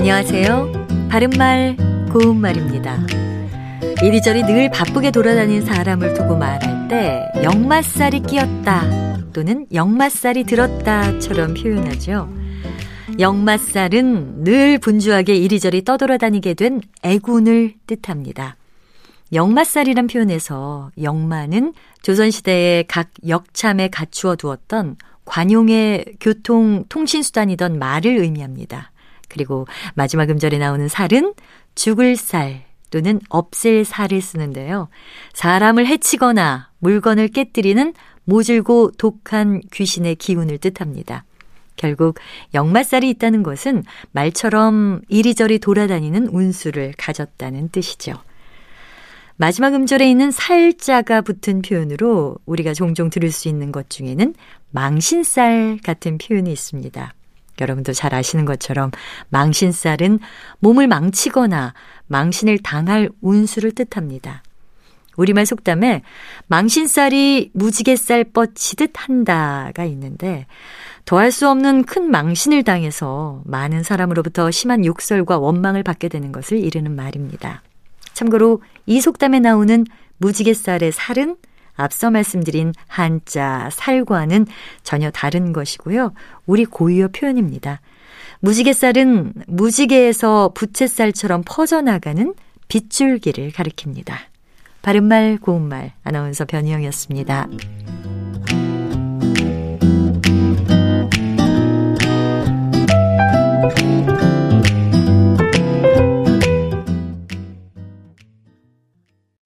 안녕하세요. 바른말, 고운말입니다. 이리저리 늘 바쁘게 돌아다니는 사람을 두고 말할 때 역마살이 끼었다 또는 역마살이 들었다처럼 표현하죠. 역마살은 늘 분주하게 이리저리 떠돌아다니게 된 애군을 뜻합니다. 역마살이란 표현에서 역마는 조선시대에 각 역참에 갖추어 두었던 관용의 교통 통신수단이던 말을 의미합니다. 그리고 마지막 음절에 나오는 살은 죽을 살 또는 없앨 살을 쓰는데요. 사람을 해치거나 물건을 깨뜨리는 모질고 독한 귀신의 기운을 뜻합니다. 결국 역마살이 있다는 것은 말처럼 이리저리 돌아다니는 운수를 가졌다는 뜻이죠. 마지막 음절에 있는 살자가 붙은 표현으로 우리가 종종 들을 수 있는 것 중에는 망신살 같은 표현이 있습니다. 여러분도 잘 아시는 것처럼 망신살은 몸을 망치거나 망신을 당할 운수를 뜻합니다. 우리말 속담에 망신살이 무지개살 뻗치듯 한다가 있는데 더할 수 없는 큰 망신을 당해서 많은 사람으로부터 심한 욕설과 원망을 받게 되는 것을 이르는 말입니다. 참고로 이 속담에 나오는 무지개살의 살은 앞서 말씀드린 한자 살과는 전혀 다른 것이고요. 우리 고유어 표현입니다. 무지개살은 무지개에서 부채살처럼 퍼져나가는 빗줄기를 가리킵니다. 바른말 고운말 아나운서 변희영이었습니다.